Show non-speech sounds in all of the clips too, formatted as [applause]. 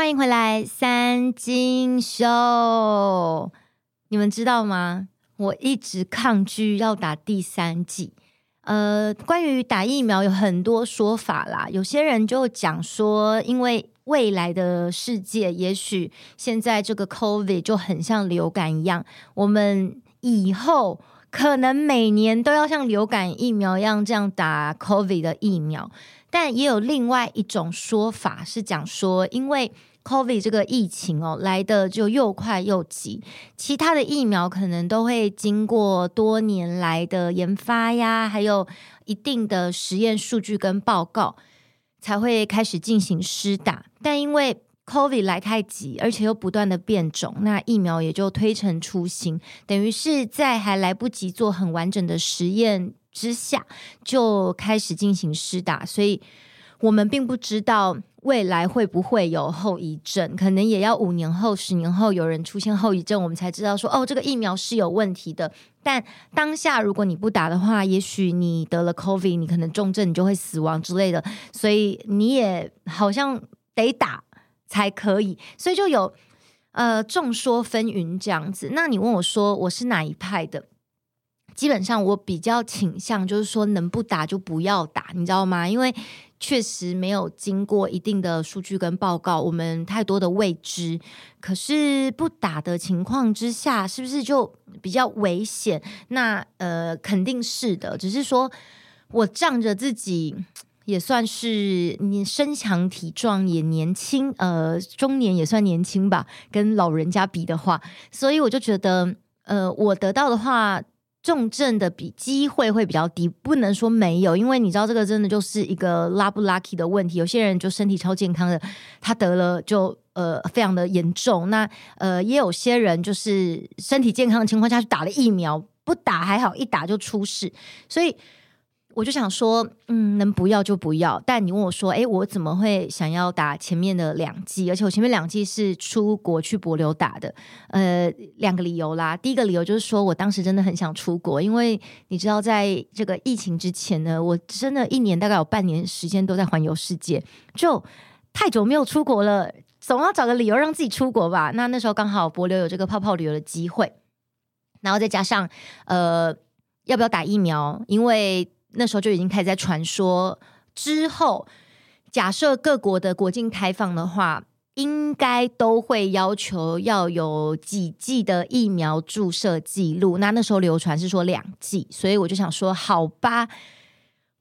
欢迎回来，三金秀。你们知道吗？我一直抗拒要打第三剂。呃，关于打疫苗有很多说法啦。有些人就讲说，因为未来的世界，也许现在这个 COVID 就很像流感一样，我们以后可能每年都要像流感疫苗一样这样打 COVID 的疫苗。但也有另外一种说法是讲说，因为 COVID 这个疫情哦来的就又快又急，其他的疫苗可能都会经过多年来的研发呀，还有一定的实验数据跟报告，才会开始进行施打。但因为 COVID 来太急，而且又不断的变种，那疫苗也就推陈出新，等于是在还来不及做很完整的实验之下，就开始进行施打，所以我们并不知道未来会不会有后遗症，可能也要五年后、十年后有人出现后遗症，我们才知道说哦，这个疫苗是有问题的。但当下如果你不打的话，也许你得了 COVID，你可能重症，你就会死亡之类的，所以你也好像得打才可以，所以就有呃众说纷纭这样子。那你问我说我是哪一派的？基本上我比较倾向就是说，能不打就不要打，你知道吗？因为确实没有经过一定的数据跟报告，我们太多的未知。可是不打的情况之下，是不是就比较危险？那呃，肯定是的。只是说我仗着自己也算是你身强体壮，也年轻，呃，中年也算年轻吧，跟老人家比的话，所以我就觉得，呃，我得到的话。重症的比机会会比较低，不能说没有，因为你知道这个真的就是一个拉不 lucky 的问题。有些人就身体超健康的，他得了就呃非常的严重。那呃也有些人就是身体健康的情况下去打了疫苗，不打还好，一打就出事，所以。我就想说，嗯，能不要就不要。但你问我说，诶，我怎么会想要打前面的两剂？而且我前面两剂是出国去帛琉打的。呃，两个理由啦。第一个理由就是说我当时真的很想出国，因为你知道，在这个疫情之前呢，我真的一年大概有半年时间都在环游世界，就太久没有出国了，总要找个理由让自己出国吧。那那时候刚好帛琉有这个泡泡旅游的机会，然后再加上呃，要不要打疫苗？因为那时候就已经开始在传说，之后假设各国的国境开放的话，应该都会要求要有几剂的疫苗注射记录。那那时候流传是说两剂，所以我就想说，好吧，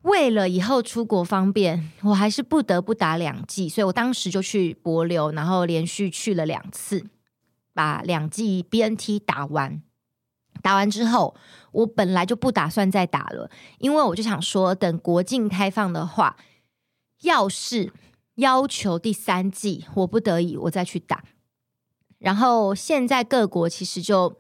为了以后出国方便，我还是不得不打两剂。所以我当时就去帛琉，然后连续去了两次，把两剂 BNT 打完。打完之后，我本来就不打算再打了，因为我就想说，等国境开放的话，要是要求第三剂，我不得已我再去打。然后现在各国其实就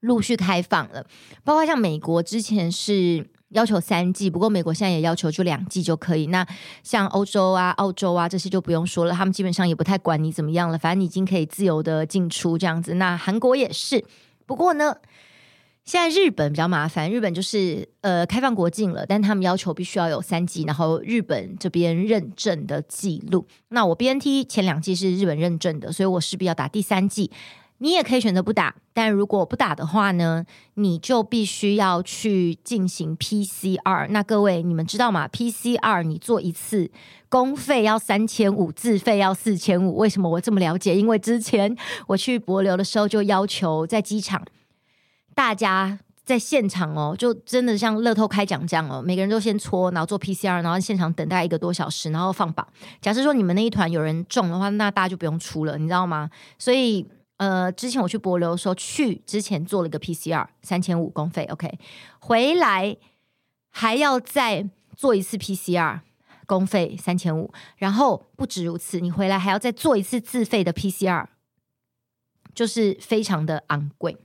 陆续开放了，包括像美国之前是要求三剂，不过美国现在也要求就两剂就可以。那像欧洲啊、澳洲啊这些就不用说了，他们基本上也不太管你怎么样了，反正你已经可以自由的进出这样子。那韩国也是，不过呢。现在日本比较麻烦，日本就是呃开放国境了，但他们要求必须要有三剂，然后日本这边认证的记录。那我 BNT 前两剂是日本认证的，所以我势必要打第三剂。你也可以选择不打，但如果不打的话呢，你就必须要去进行 PCR。那各位你们知道吗？PCR 你做一次公费要三千五，自费要四千五。为什么我这么了解？因为之前我去博流的时候就要求在机场。大家在现场哦，就真的像乐透开奖这样哦，每个人都先搓，然后做 PCR，然后现场等待一个多小时，然后放榜。假设说你们那一团有人中的话，那大家就不用出了，你知道吗？所以呃，之前我去博流的时候，去之前做了个 PCR，三千五公费，OK，回来还要再做一次 PCR，公费三千五，然后不止如此，你回来还要再做一次自费的 PCR，就是非常的昂贵。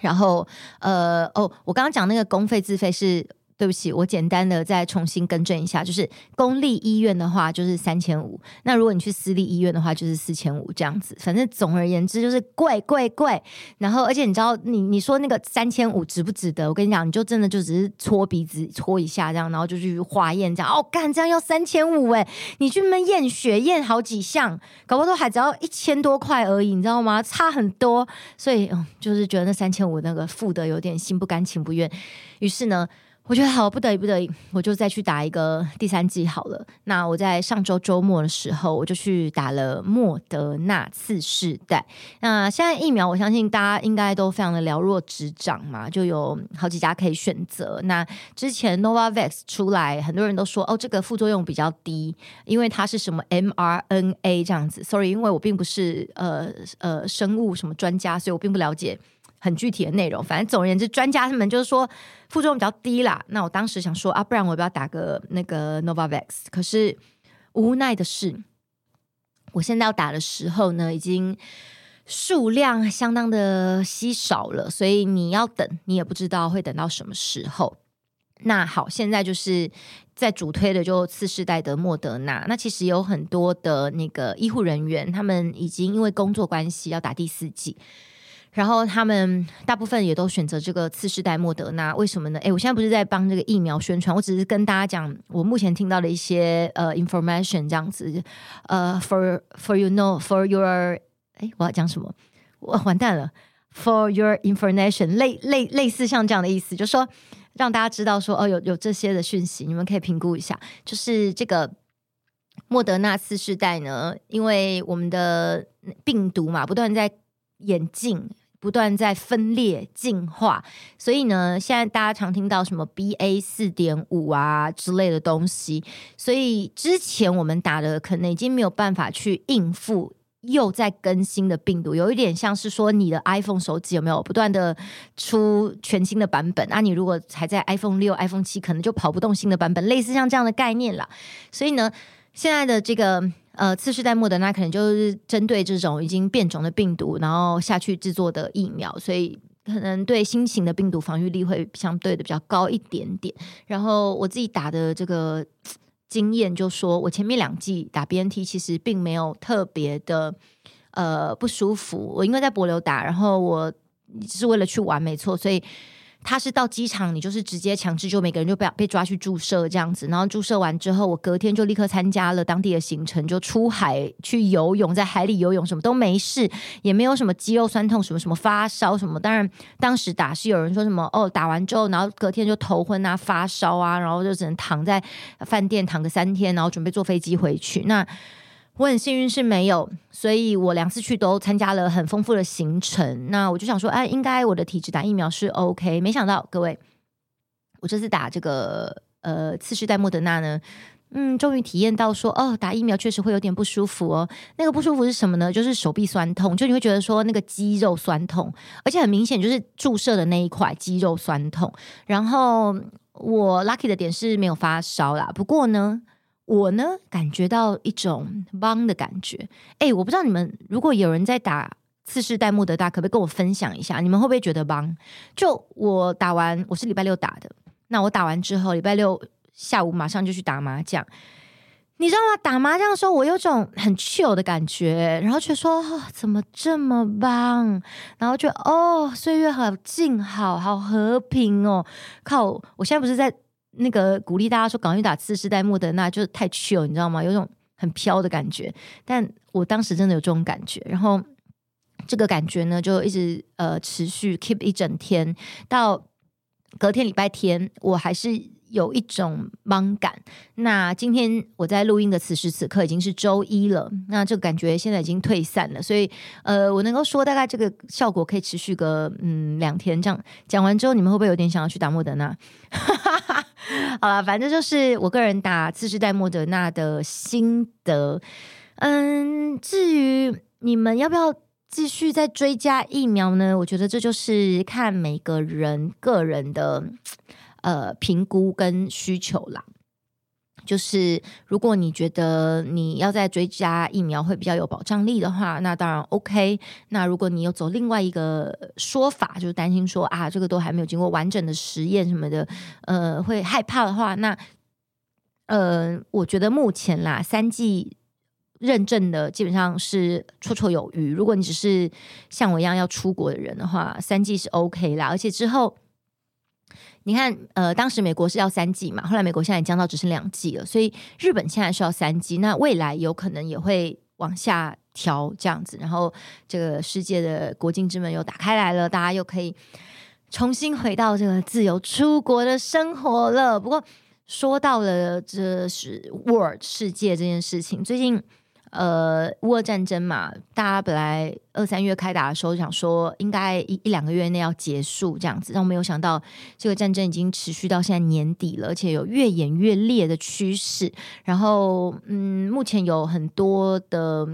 然后，呃，哦，我刚刚讲那个公费自费是对不起，我简单的再重新更正一下，就是公立医院的话就是三千五，那如果你去私立医院的话就是四千五这样子。反正总而言之就是贵贵贵。然后而且你知道，你你说那个三千五值不值得？我跟你讲，你就真的就只是搓鼻子搓一下这样，然后就去化验这样。哦，干这样要三千五哎！你去那验血验好几项，搞不好都还只要一千多块而已，你知道吗？差很多。所以，就是觉得那三千五那个付得有点心不甘情不愿。于是呢。我觉得好，不得已，不得已，我就再去打一个第三剂好了。那我在上周周末的时候，我就去打了莫德纳次世代。那现在疫苗，我相信大家应该都非常的了若指掌嘛，就有好几家可以选择。那之前 Novavax 出来，很多人都说哦，这个副作用比较低，因为它是什么 mRNA 这样子。Sorry，因为我并不是呃呃生物什么专家，所以我并不了解。很具体的内容，反正总而言之，专家他们就是说副作用比较低啦。那我当时想说啊，不然我要不要打个那个 Novavax？可是无奈的是，我现在要打的时候呢，已经数量相当的稀少了，所以你要等，你也不知道会等到什么时候。那好，现在就是在主推的就次世代的莫德纳。那其实有很多的那个医护人员，他们已经因为工作关系要打第四剂。然后他们大部分也都选择这个次世代莫德纳，为什么呢？诶，我现在不是在帮这个疫苗宣传，我只是跟大家讲我目前听到的一些呃 information 这样子，呃，for for you know for your，诶，我要讲什么？我完蛋了，for your information，类类类似像这样的意思，就说让大家知道说哦，有有这些的讯息，你们可以评估一下。就是这个莫德纳次世代呢，因为我们的病毒嘛，不断在演进。不断在分裂进化，所以呢，现在大家常听到什么 BA 四点五啊之类的东西，所以之前我们打的可能已经没有办法去应付又在更新的病毒，有一点像是说你的 iPhone 手机有没有不断的出全新的版本啊？你如果还在 iPhone 六、iPhone 七，可能就跑不动新的版本，类似像这样的概念啦。所以呢，现在的这个。呃，次世代莫德纳可能就是针对这种已经变种的病毒，然后下去制作的疫苗，所以可能对新型的病毒防御力会相对的比较高一点点。然后我自己打的这个经验就说，我前面两季打 BNT 其实并没有特别的呃不舒服。我因为在帛琉打，然后我只是为了去玩，没错，所以。他是到机场，你就是直接强制，就每个人就被被抓去注射这样子，然后注射完之后，我隔天就立刻参加了当地的行程，就出海去游泳，在海里游泳什么都没事，也没有什么肌肉酸痛，什么什么发烧什么。当然，当时打是有人说什么哦，打完之后，然后隔天就头昏啊、发烧啊，然后就只能躺在饭店躺个三天，然后准备坐飞机回去。那我很幸运是没有，所以我两次去都参加了很丰富的行程。那我就想说，哎，应该我的体质打疫苗是 OK。没想到各位，我这次打这个呃次世代莫德纳呢，嗯，终于体验到说，哦，打疫苗确实会有点不舒服哦。那个不舒服是什么呢？就是手臂酸痛，就你会觉得说那个肌肉酸痛，而且很明显就是注射的那一块肌肉酸痛。然后我 lucky 的点是没有发烧啦，不过呢。我呢，感觉到一种帮的感觉。哎，我不知道你们，如果有人在打次世代莫德大，可不可以跟我分享一下？你们会不会觉得帮？就我打完，我是礼拜六打的。那我打完之后，礼拜六下午马上就去打麻将。你知道吗？打麻将的时候，我有种很自由的感觉，然后却说、哦、怎么这么棒？然后就哦，岁月好静好，好和平哦。靠，我现在不是在。那个鼓励大家说，赶快打次世代莫德纳，就是太 chill，你知道吗？有种很飘的感觉。但我当时真的有这种感觉，然后这个感觉呢，就一直呃持续 keep 一整天，到隔天礼拜天，我还是。有一种茫感。那今天我在录音的此时此刻已经是周一了，那这个感觉现在已经退散了，所以呃，我能够说大概这个效果可以持续个嗯两天这样。讲完之后，你们会不会有点想要去打莫德纳？[laughs] 好了，反正就是我个人打次世代莫德纳的心得。嗯，至于你们要不要继续再追加疫苗呢？我觉得这就是看每个人个人的。呃，评估跟需求啦，就是如果你觉得你要再追加疫苗会比较有保障力的话，那当然 OK。那如果你有走另外一个说法，就是担心说啊，这个都还没有经过完整的实验什么的，呃，会害怕的话，那呃，我觉得目前啦，三剂认证的基本上是绰绰有余。如果你只是像我一样要出国的人的话，三剂是 OK 啦，而且之后。你看，呃，当时美国是要三剂嘛，后来美国现在降到只剩两剂了，所以日本现在是要三剂，那未来有可能也会往下调这样子，然后这个世界的国境之门又打开来了，大家又可以重新回到这个自由出国的生活了。不过说到了这是 World 世界这件事情，最近。呃，乌俄战争嘛，大家本来二三月开打的时候想说，应该一一两个月内要结束这样子，但我没有想到这个战争已经持续到现在年底了，而且有越演越烈的趋势。然后，嗯，目前有很多的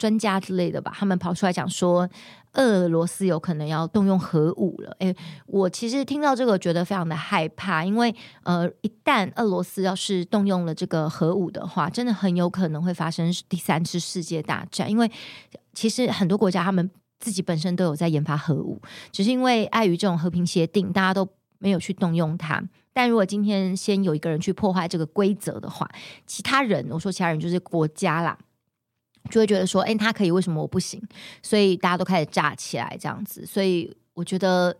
专家之类的吧，他们跑出来讲说。俄罗斯有可能要动用核武了，诶，我其实听到这个觉得非常的害怕，因为呃，一旦俄罗斯要是动用了这个核武的话，真的很有可能会发生第三次世界大战。因为其实很多国家他们自己本身都有在研发核武，只是因为碍于这种和平协定，大家都没有去动用它。但如果今天先有一个人去破坏这个规则的话，其他人，我说其他人就是国家啦。就会觉得说，哎，他可以，为什么我不行？所以大家都开始炸起来，这样子。所以我觉得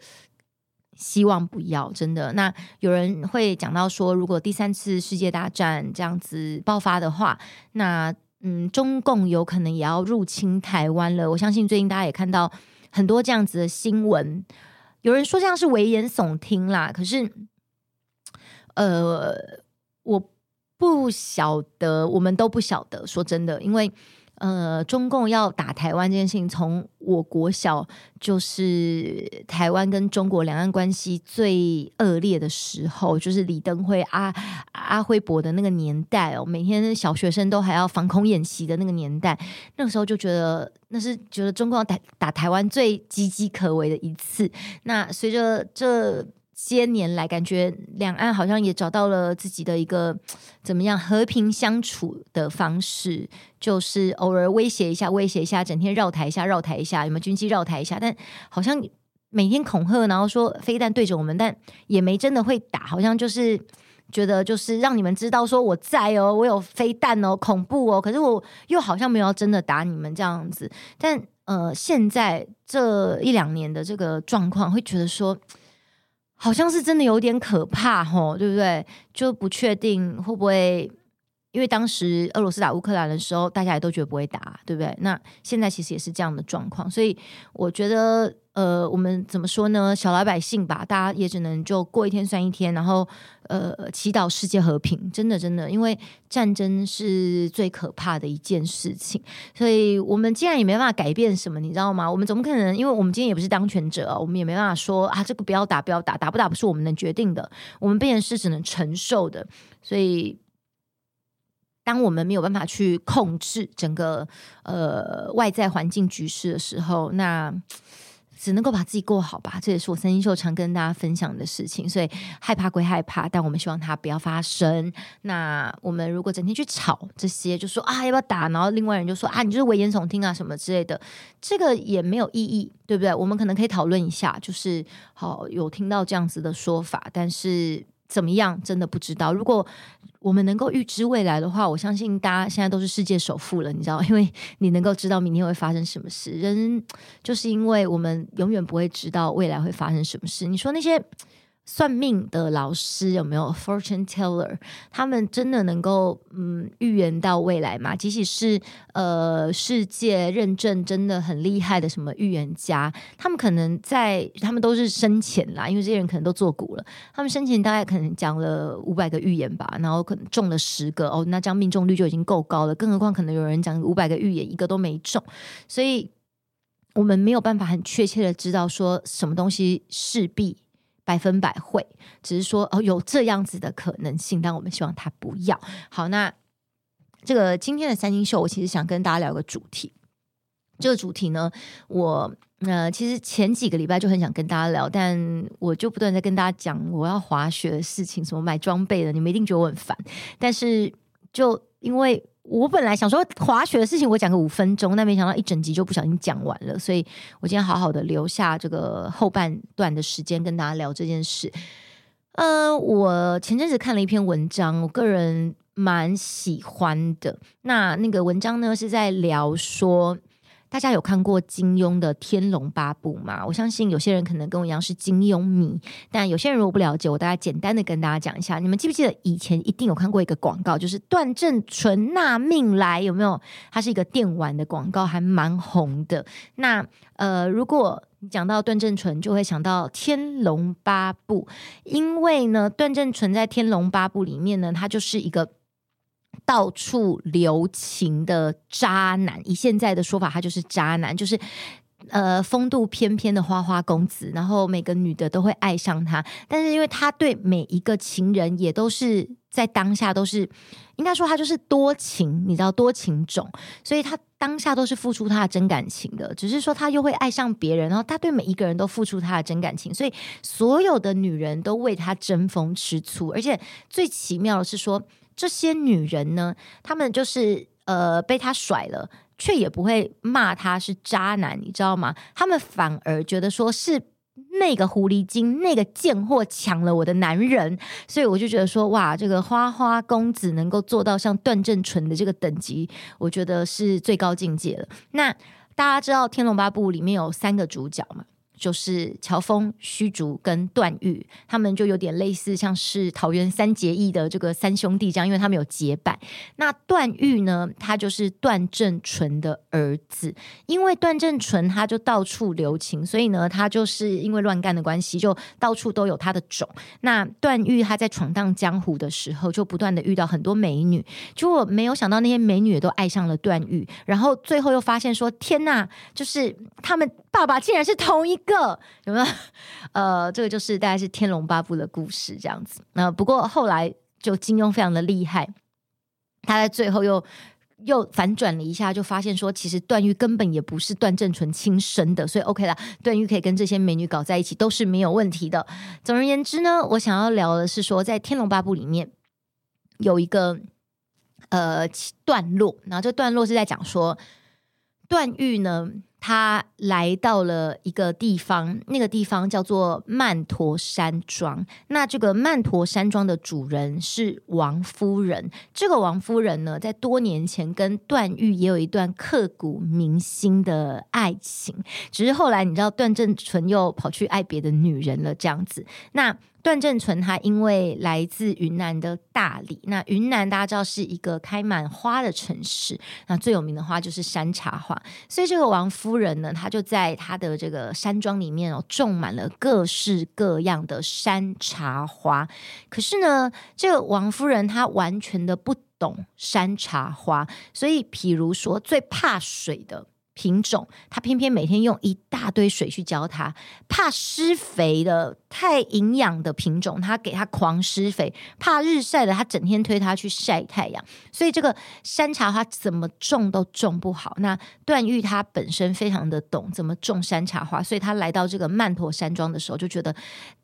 希望不要真的。那有人会讲到说，如果第三次世界大战这样子爆发的话，那嗯，中共有可能也要入侵台湾了。我相信最近大家也看到很多这样子的新闻。有人说这样是危言耸听啦，可是，呃，我不晓得，我们都不晓得。说真的，因为。呃，中共要打台湾这件事情，从我国小就是台湾跟中国两岸关系最恶劣的时候，就是李登辉、阿阿辉伯的那个年代哦，每天小学生都还要防空演习的那个年代，那个时候就觉得那是觉得中共要打打台湾最岌岌可危的一次。那随着这。些年来，感觉两岸好像也找到了自己的一个怎么样和平相处的方式，就是偶尔威胁一下，威胁一下，整天绕台一下，绕台一下，有没有军机绕台一下？但好像每天恐吓，然后说飞弹对着我们，但也没真的会打，好像就是觉得就是让你们知道说我在哦，我有飞弹哦，恐怖哦，可是我又好像没有真的打你们这样子。但呃，现在这一两年的这个状况，会觉得说。好像是真的有点可怕吼，对不对？就不确定会不会，因为当时俄罗斯打乌克兰的时候，大家也都觉得不会打，对不对？那现在其实也是这样的状况，所以我觉得。呃，我们怎么说呢？小老百姓吧，大家也只能就过一天算一天，然后呃，祈祷世界和平。真的，真的，因为战争是最可怕的一件事情，所以我们既然也没办法改变什么，你知道吗？我们怎么可能？因为我们今天也不是当权者，我们也没办法说啊，这个不要打，不要打，打不打不是我们能决定的，我们变成是只能承受的。所以，当我们没有办法去控制整个呃外在环境局势的时候，那。只能够把自己过好吧，这也是我三星秀常跟大家分享的事情。所以害怕归害怕，但我们希望它不要发生。那我们如果整天去吵这些，就说啊要不要打，然后另外人就说啊你就是危言耸听啊什么之类的，这个也没有意义，对不对？我们可能可以讨论一下，就是好有听到这样子的说法，但是。怎么样？真的不知道。如果我们能够预知未来的话，我相信大家现在都是世界首富了，你知道？因为你能够知道明天会发生什么事。人就是因为我们永远不会知道未来会发生什么事。你说那些。算命的老师有没有 fortune teller？他们真的能够嗯预言到未来吗？即使是呃世界认证真的很厉害的什么预言家，他们可能在他们都是生前啦，因为这些人可能都做股了，他们生前大概可能讲了五百个预言吧，然后可能中了十个哦，那这样命中率就已经够高了，更何况可能有人讲五百个预言一个都没中，所以我们没有办法很确切的知道说什么东西势必。百分百会，只是说哦，有这样子的可能性，但我们希望他不要。好，那这个今天的三星秀，我其实想跟大家聊个主题，这个主题呢，我呃其实前几个礼拜就很想跟大家聊，但我就不断在跟大家讲我要滑雪的事情，什么买装备的，你们一定觉得我很烦。但是就因为我本来想说滑雪的事情，我讲个五分钟，但没想到一整集就不小心讲完了，所以我今天好好的留下这个后半段的时间跟大家聊这件事。呃，我前阵子看了一篇文章，我个人蛮喜欢的。那那个文章呢，是在聊说。大家有看过金庸的《天龙八部》吗？我相信有些人可能跟我一样是金庸迷，但有些人如果不了解，我大概简单的跟大家讲一下。你们记不记得以前一定有看过一个广告，就是段正淳纳命来，有没有？它是一个电玩的广告，还蛮红的。那呃，如果你讲到段正淳，就会想到《天龙八部》，因为呢，段正淳在《天龙八部》里面呢，他就是一个。到处留情的渣男，以现在的说法，他就是渣男，就是呃风度翩翩的花花公子，然后每个女的都会爱上他。但是因为他对每一个情人也都是在当下都是，应该说他就是多情，你知道多情种，所以他当下都是付出他的真感情的。只是说他又会爱上别人，然后他对每一个人都付出他的真感情，所以所有的女人都为他争风吃醋。而且最奇妙的是说。这些女人呢，她们就是呃被他甩了，却也不会骂他是渣男，你知道吗？她们反而觉得说是那个狐狸精、那个贱货抢了我的男人，所以我就觉得说，哇，这个花花公子能够做到像段正淳的这个等级，我觉得是最高境界了。那大家知道《天龙八部》里面有三个主角吗？就是乔峰、虚竹跟段誉，他们就有点类似，像是桃园三结义的这个三兄弟这样，因为他们有结拜。那段誉呢，他就是段正淳的儿子，因为段正淳他就到处留情，所以呢，他就是因为乱干的关系，就到处都有他的种。那段誉他在闯荡江湖的时候，就不断的遇到很多美女，结果没有想到那些美女也都爱上了段誉，然后最后又发现说，天呐，就是他们爸爸竟然是同一个。有没有？[laughs] 呃，这个就是大概是《天龙八部》的故事这样子。那、不过后来就金庸非常的厉害，他在最后又又反转了一下，就发现说，其实段誉根本也不是段正淳亲生的，所以 OK 了，段誉可以跟这些美女搞在一起都是没有问题的。总而言之呢，我想要聊的是说，在《天龙八部》里面有一个呃段落，然后这段落是在讲说段誉呢。他来到了一个地方，那个地方叫做曼陀山庄。那这个曼陀山庄的主人是王夫人。这个王夫人呢，在多年前跟段誉也有一段刻骨铭心的爱情，只是后来你知道段正淳又跑去爱别的女人了，这样子。那段正淳他因为来自云南的大理，那云南大家知道是一个开满花的城市，那最有名的花就是山茶花，所以这个王夫人呢，她就在她的这个山庄里面哦，种满了各式各样的山茶花。可是呢，这个王夫人她完全的不懂山茶花，所以譬如说最怕水的。品种，他偏偏每天用一大堆水去浇它，怕施肥的太营养的品种，他给它狂施肥；怕日晒的，他整天推它去晒太阳。所以这个山茶花怎么种都种不好。那段誉他本身非常的懂怎么种山茶花，所以他来到这个曼陀山庄的时候，就觉得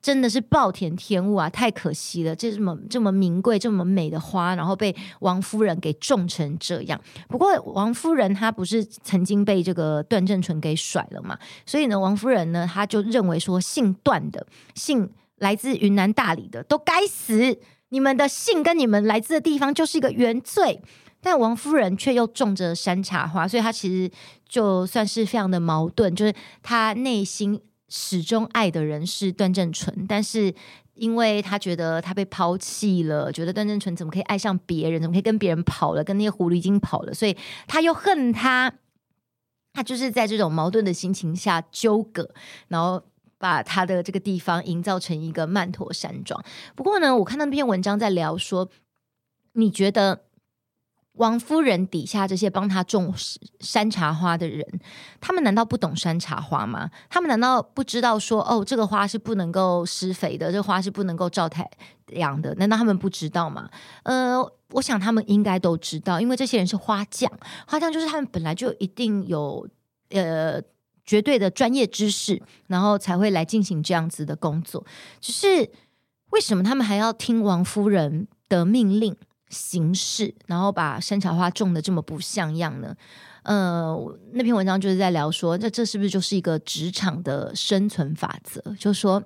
真的是暴殄天物啊，太可惜了，这么这么名贵、这么美的花，然后被王夫人给种成这样。不过王夫人她不是曾经被这个段正淳给甩了嘛，所以呢，王夫人呢，她就认为说，姓段的、姓来自云南大理的都该死，你们的姓跟你们来自的地方就是一个原罪。但王夫人却又种着山茶花，所以她其实就算是非常的矛盾，就是她内心始终爱的人是段正淳，但是因为她觉得她被抛弃了，觉得段正淳怎么可以爱上别人，怎么可以跟别人跑了，跟那些狐狸精跑了，所以她又恨他。他就是在这种矛盾的心情下纠葛，然后把他的这个地方营造成一个曼陀山庄。不过呢，我看到那篇文章在聊说，你觉得王夫人底下这些帮他种山茶花的人，他们难道不懂山茶花吗？他们难道不知道说，哦，这个花是不能够施肥的，这花是不能够照太阳的？难道他们不知道吗？呃。我想他们应该都知道，因为这些人是花匠，花匠就是他们本来就一定有呃绝对的专业知识，然后才会来进行这样子的工作。只是为什么他们还要听王夫人的命令行事，然后把山茶花种得这么不像样呢？呃，那篇文章就是在聊说，这这是不是就是一个职场的生存法则？就是说。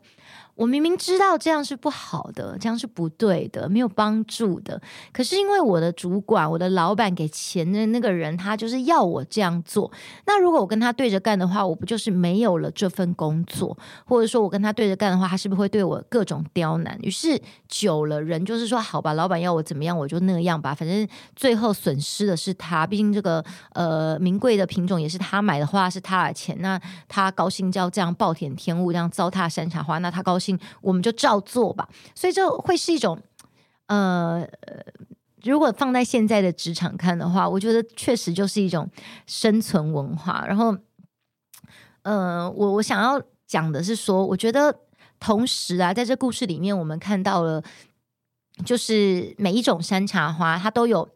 我明明知道这样是不好的，这样是不对的，没有帮助的。可是因为我的主管、我的老板给钱的那个人，他就是要我这样做。那如果我跟他对着干的话，我不就是没有了这份工作？或者说我跟他对着干的话，他是不是会对我各种刁难？于是久了，人就是说，好吧，老板要我怎么样，我就那样吧。反正最后损失的是他，毕竟这个呃名贵的品种也是他买的花，是他的钱。那他高兴就要这样暴殄天物，这样糟蹋山茶花，那他高兴。我们就照做吧，所以就会是一种，呃，如果放在现在的职场看的话，我觉得确实就是一种生存文化。然后，呃，我我想要讲的是说，我觉得同时啊，在这故事里面，我们看到了，就是每一种山茶花，它都有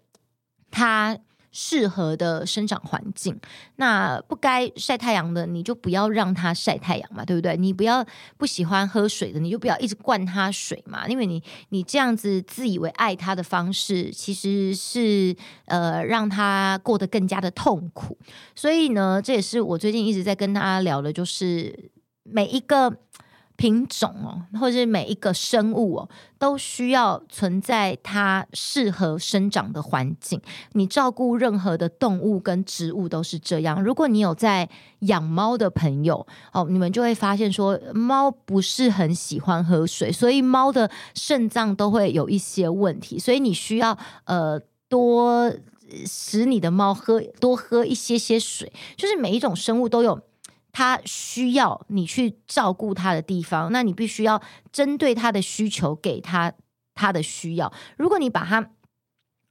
它。适合的生长环境，那不该晒太阳的，你就不要让它晒太阳嘛，对不对？你不要不喜欢喝水的，你就不要一直灌它水嘛，因为你你这样子自以为爱它的方式，其实是呃让它过得更加的痛苦。所以呢，这也是我最近一直在跟大家聊的，就是每一个。品种哦，或者是每一个生物哦，都需要存在它适合生长的环境。你照顾任何的动物跟植物都是这样。如果你有在养猫的朋友哦，你们就会发现说，猫不是很喜欢喝水，所以猫的肾脏都会有一些问题。所以你需要呃多使你的猫喝多喝一些些水。就是每一种生物都有。他需要你去照顾他的地方，那你必须要针对他的需求给他他的需要。如果你把他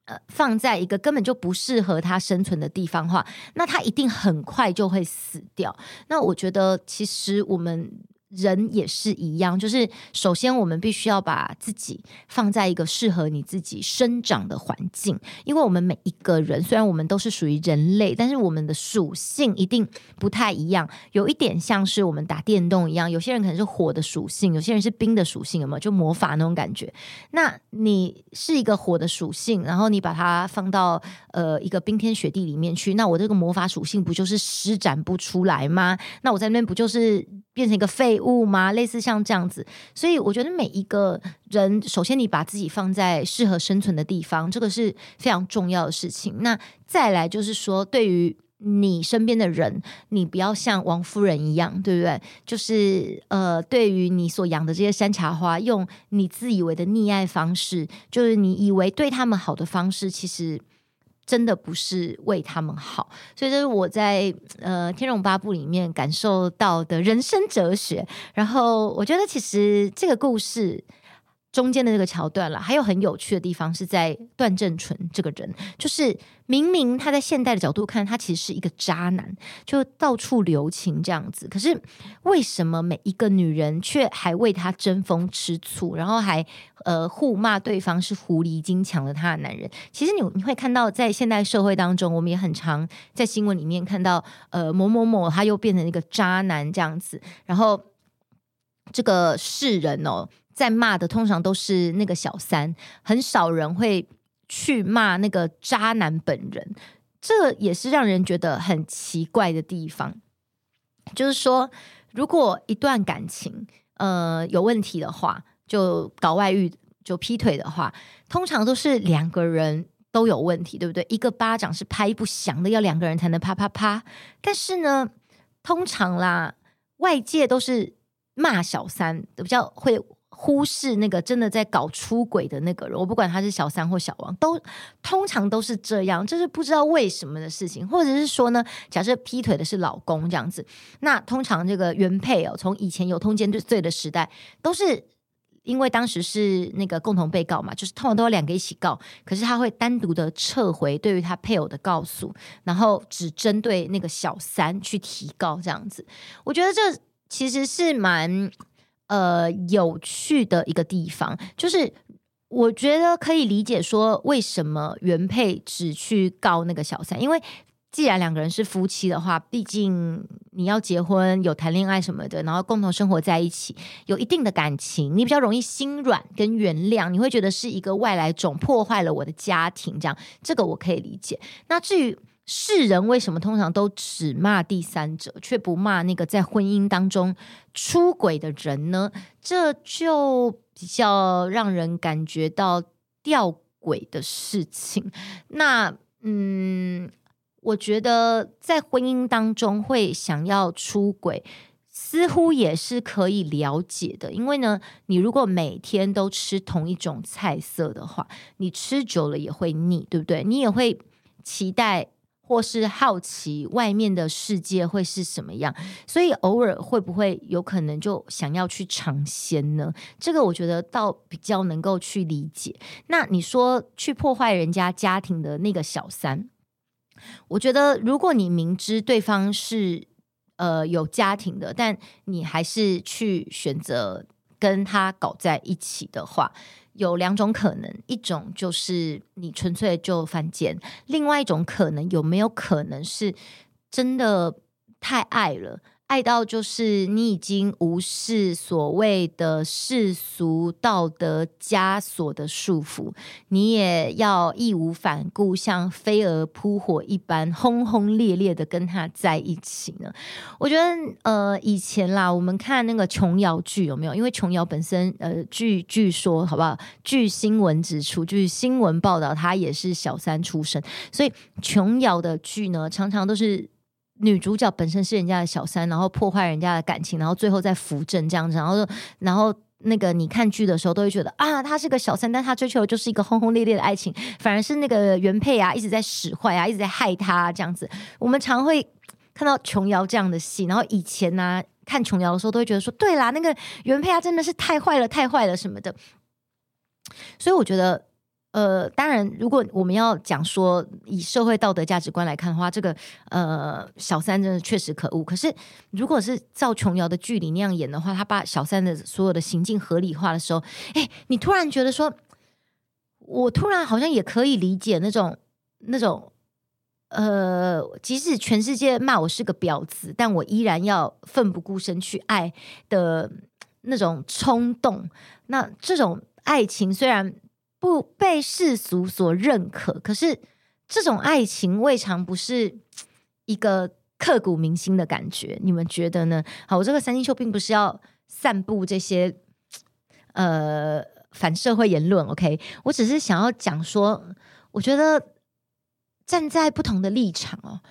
呃放在一个根本就不适合他生存的地方的话，那他一定很快就会死掉。那我觉得其实我们。人也是一样，就是首先我们必须要把自己放在一个适合你自己生长的环境，因为我们每一个人虽然我们都是属于人类，但是我们的属性一定不太一样，有一点像是我们打电动一样，有些人可能是火的属性，有些人是冰的属性，有没有？就魔法那种感觉。那你是一个火的属性，然后你把它放到呃一个冰天雪地里面去，那我这个魔法属性不就是施展不出来吗？那我在那边不就是变成一个废物吗？类似像这样子，所以我觉得每一个人，首先你把自己放在适合生存的地方，这个是非常重要的事情。那再来就是说，对于你身边的人，你不要像王夫人一样，对不对？就是呃，对于你所养的这些山茶花，用你自以为的溺爱方式，就是你以为对他们好的方式，其实。真的不是为他们好，所以这是我在呃《天龙八部》里面感受到的人生哲学。然后我觉得，其实这个故事。中间的这个桥段了，还有很有趣的地方是在段正淳这个人，就是明明他在现代的角度看，他其实是一个渣男，就到处留情这样子。可是为什么每一个女人却还为他争风吃醋，然后还呃互骂对方是狐狸精抢了他的男人？其实你你会看到，在现代社会当中，我们也很常在新闻里面看到，呃某某某他又变成一个渣男这样子，然后这个世人哦。在骂的通常都是那个小三，很少人会去骂那个渣男本人，这也是让人觉得很奇怪的地方。就是说，如果一段感情呃有问题的话，就搞外遇、就劈腿的话，通常都是两个人都有问题，对不对？一个巴掌是拍不响的，要两个人才能啪啪啪。但是呢，通常啦，外界都是骂小三，比较会。忽视那个真的在搞出轨的那个人，我不管他是小三或小王，都通常都是这样，就是不知道为什么的事情，或者是说呢，假设劈腿的是老公这样子，那通常这个原配哦，从以前有通奸罪的时代，都是因为当时是那个共同被告嘛，就是通常都要两个一起告，可是他会单独的撤回对于他配偶的告诉，然后只针对那个小三去提告这样子，我觉得这其实是蛮。呃，有趣的一个地方就是，我觉得可以理解说为什么原配只去告那个小三，因为既然两个人是夫妻的话，毕竟你要结婚、有谈恋爱什么的，然后共同生活在一起，有一定的感情，你比较容易心软跟原谅，你会觉得是一个外来种破坏了我的家庭，这样这个我可以理解。那至于世人为什么通常都只骂第三者，却不骂那个在婚姻当中出轨的人呢？这就比较让人感觉到吊诡的事情。那嗯。我觉得在婚姻当中会想要出轨，似乎也是可以了解的。因为呢，你如果每天都吃同一种菜色的话，你吃久了也会腻，对不对？你也会期待或是好奇外面的世界会是什么样，所以偶尔会不会有可能就想要去尝鲜呢？这个我觉得倒比较能够去理解。那你说去破坏人家家庭的那个小三？我觉得，如果你明知对方是呃有家庭的，但你还是去选择跟他搞在一起的话，有两种可能：一种就是你纯粹就犯贱；另外一种可能，有没有可能是真的太爱了？爱到就是你已经无视所谓的世俗道德枷锁的束缚，你也要义无反顾，像飞蛾扑火一般轰轰烈烈的跟他在一起呢？我觉得，呃，以前啦，我们看那个琼瑶剧有没有？因为琼瑶本身，呃，据据说，好不好？据新闻指出，据新闻报道，她也是小三出身，所以琼瑶的剧呢，常常都是。女主角本身是人家的小三，然后破坏人家的感情，然后最后再扶正这样子，然后然后那个你看剧的时候都会觉得啊，他是个小三，但他追求的就是一个轰轰烈烈的爱情，反而是那个原配啊一直在使坏啊，一直在害他、啊、这样子。我们常会看到琼瑶这样的戏，然后以前呢、啊、看琼瑶的时候都会觉得说，对啦，那个原配啊真的是太坏了，太坏了什么的。所以我觉得。呃，当然，如果我们要讲说以社会道德价值观来看的话，这个呃小三真的确实可恶。可是，如果是照琼瑶的剧里那样演的话，他把小三的所有的行径合理化的时候，哎，你突然觉得说，我突然好像也可以理解那种那种呃，即使全世界骂我是个婊子，但我依然要奋不顾身去爱的那种冲动。那这种爱情虽然。不被世俗所认可，可是这种爱情未尝不是一个刻骨铭心的感觉。你们觉得呢？好，我这个三金秀并不是要散布这些呃反社会言论，OK？我只是想要讲说，我觉得站在不同的立场哦，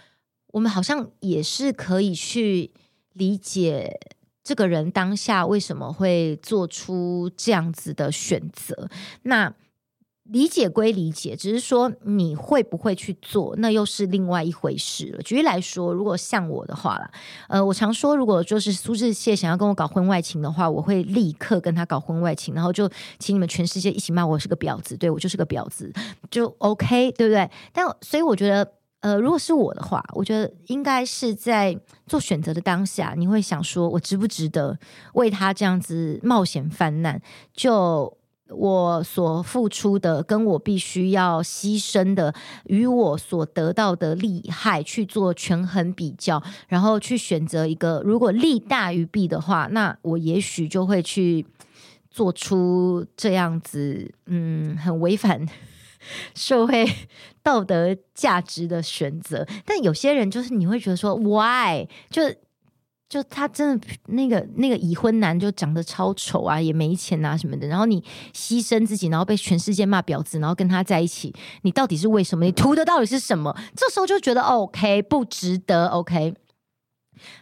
我们好像也是可以去理解这个人当下为什么会做出这样子的选择。那理解归理解，只是说你会不会去做，那又是另外一回事了。举例来说，如果像我的话啦，呃，我常说，如果就是苏志燮想要跟我搞婚外情的话，我会立刻跟他搞婚外情，然后就请你们全世界一起骂我是个婊子，对，我就是个婊子，就 OK，对不对？但所以我觉得，呃，如果是我的话，我觉得应该是在做选择的当下，你会想说，我值不值得为他这样子冒险犯难？就。我所付出的，跟我必须要牺牲的，与我所得到的利害去做权衡比较，然后去选择一个，如果利大于弊的话，那我也许就会去做出这样子，嗯，很违反 [laughs] 社会道德价值的选择。但有些人就是你会觉得说，why？就就他真的那个那个已婚男就长得超丑啊，也没钱啊什么的，然后你牺牲自己，然后被全世界骂婊子，然后跟他在一起，你到底是为什么？你图的到底是什么？这时候就觉得 OK，不值得 OK。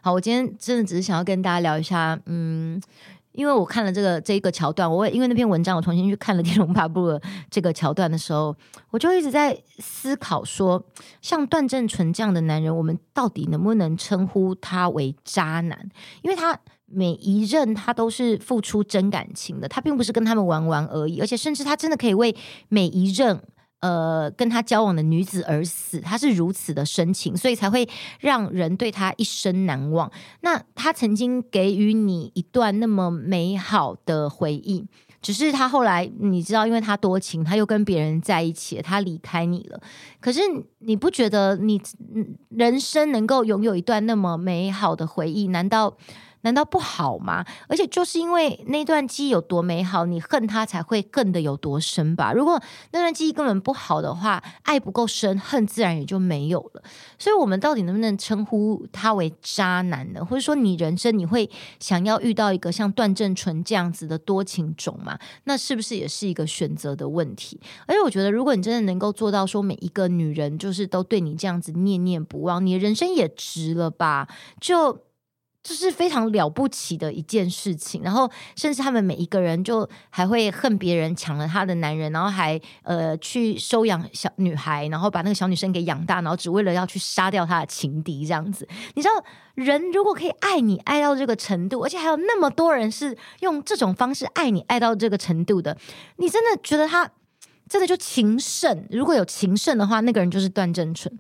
好，我今天真的只是想要跟大家聊一下，嗯。因为我看了这个这一个桥段，我因为那篇文章，我重新去看了《天龙八部》这个桥段的时候，我就一直在思考说，像段正淳这样的男人，我们到底能不能称呼他为渣男？因为他每一任他都是付出真感情的，他并不是跟他们玩玩而已，而且甚至他真的可以为每一任。呃，跟他交往的女子而死，他是如此的深情，所以才会让人对他一生难忘。那他曾经给予你一段那么美好的回忆，只是他后来你知道，因为他多情，他又跟别人在一起，他离开你了。可是你不觉得你人生能够拥有一段那么美好的回忆，难道？难道不好吗？而且就是因为那段记忆有多美好，你恨他才会恨得有多深吧？如果那段记忆根本不好的话，爱不够深，恨自然也就没有了。所以，我们到底能不能称呼他为渣男呢？或者说，你人生你会想要遇到一个像段正淳这样子的多情种吗？那是不是也是一个选择的问题？而且，我觉得，如果你真的能够做到说每一个女人就是都对你这样子念念不忘，你的人生也值了吧？就。这是非常了不起的一件事情，然后甚至他们每一个人就还会恨别人抢了他的男人，然后还呃去收养小女孩，然后把那个小女生给养大，然后只为了要去杀掉他的情敌这样子。你知道，人如果可以爱你爱到这个程度，而且还有那么多人是用这种方式爱你爱到这个程度的，你真的觉得他真的就情圣？如果有情圣的话，那个人就是段正淳。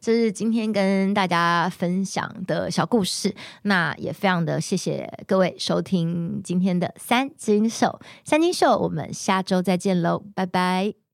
这是今天跟大家分享的小故事，那也非常的谢谢各位收听今天的三金秀，三金秀，我们下周再见喽，拜拜。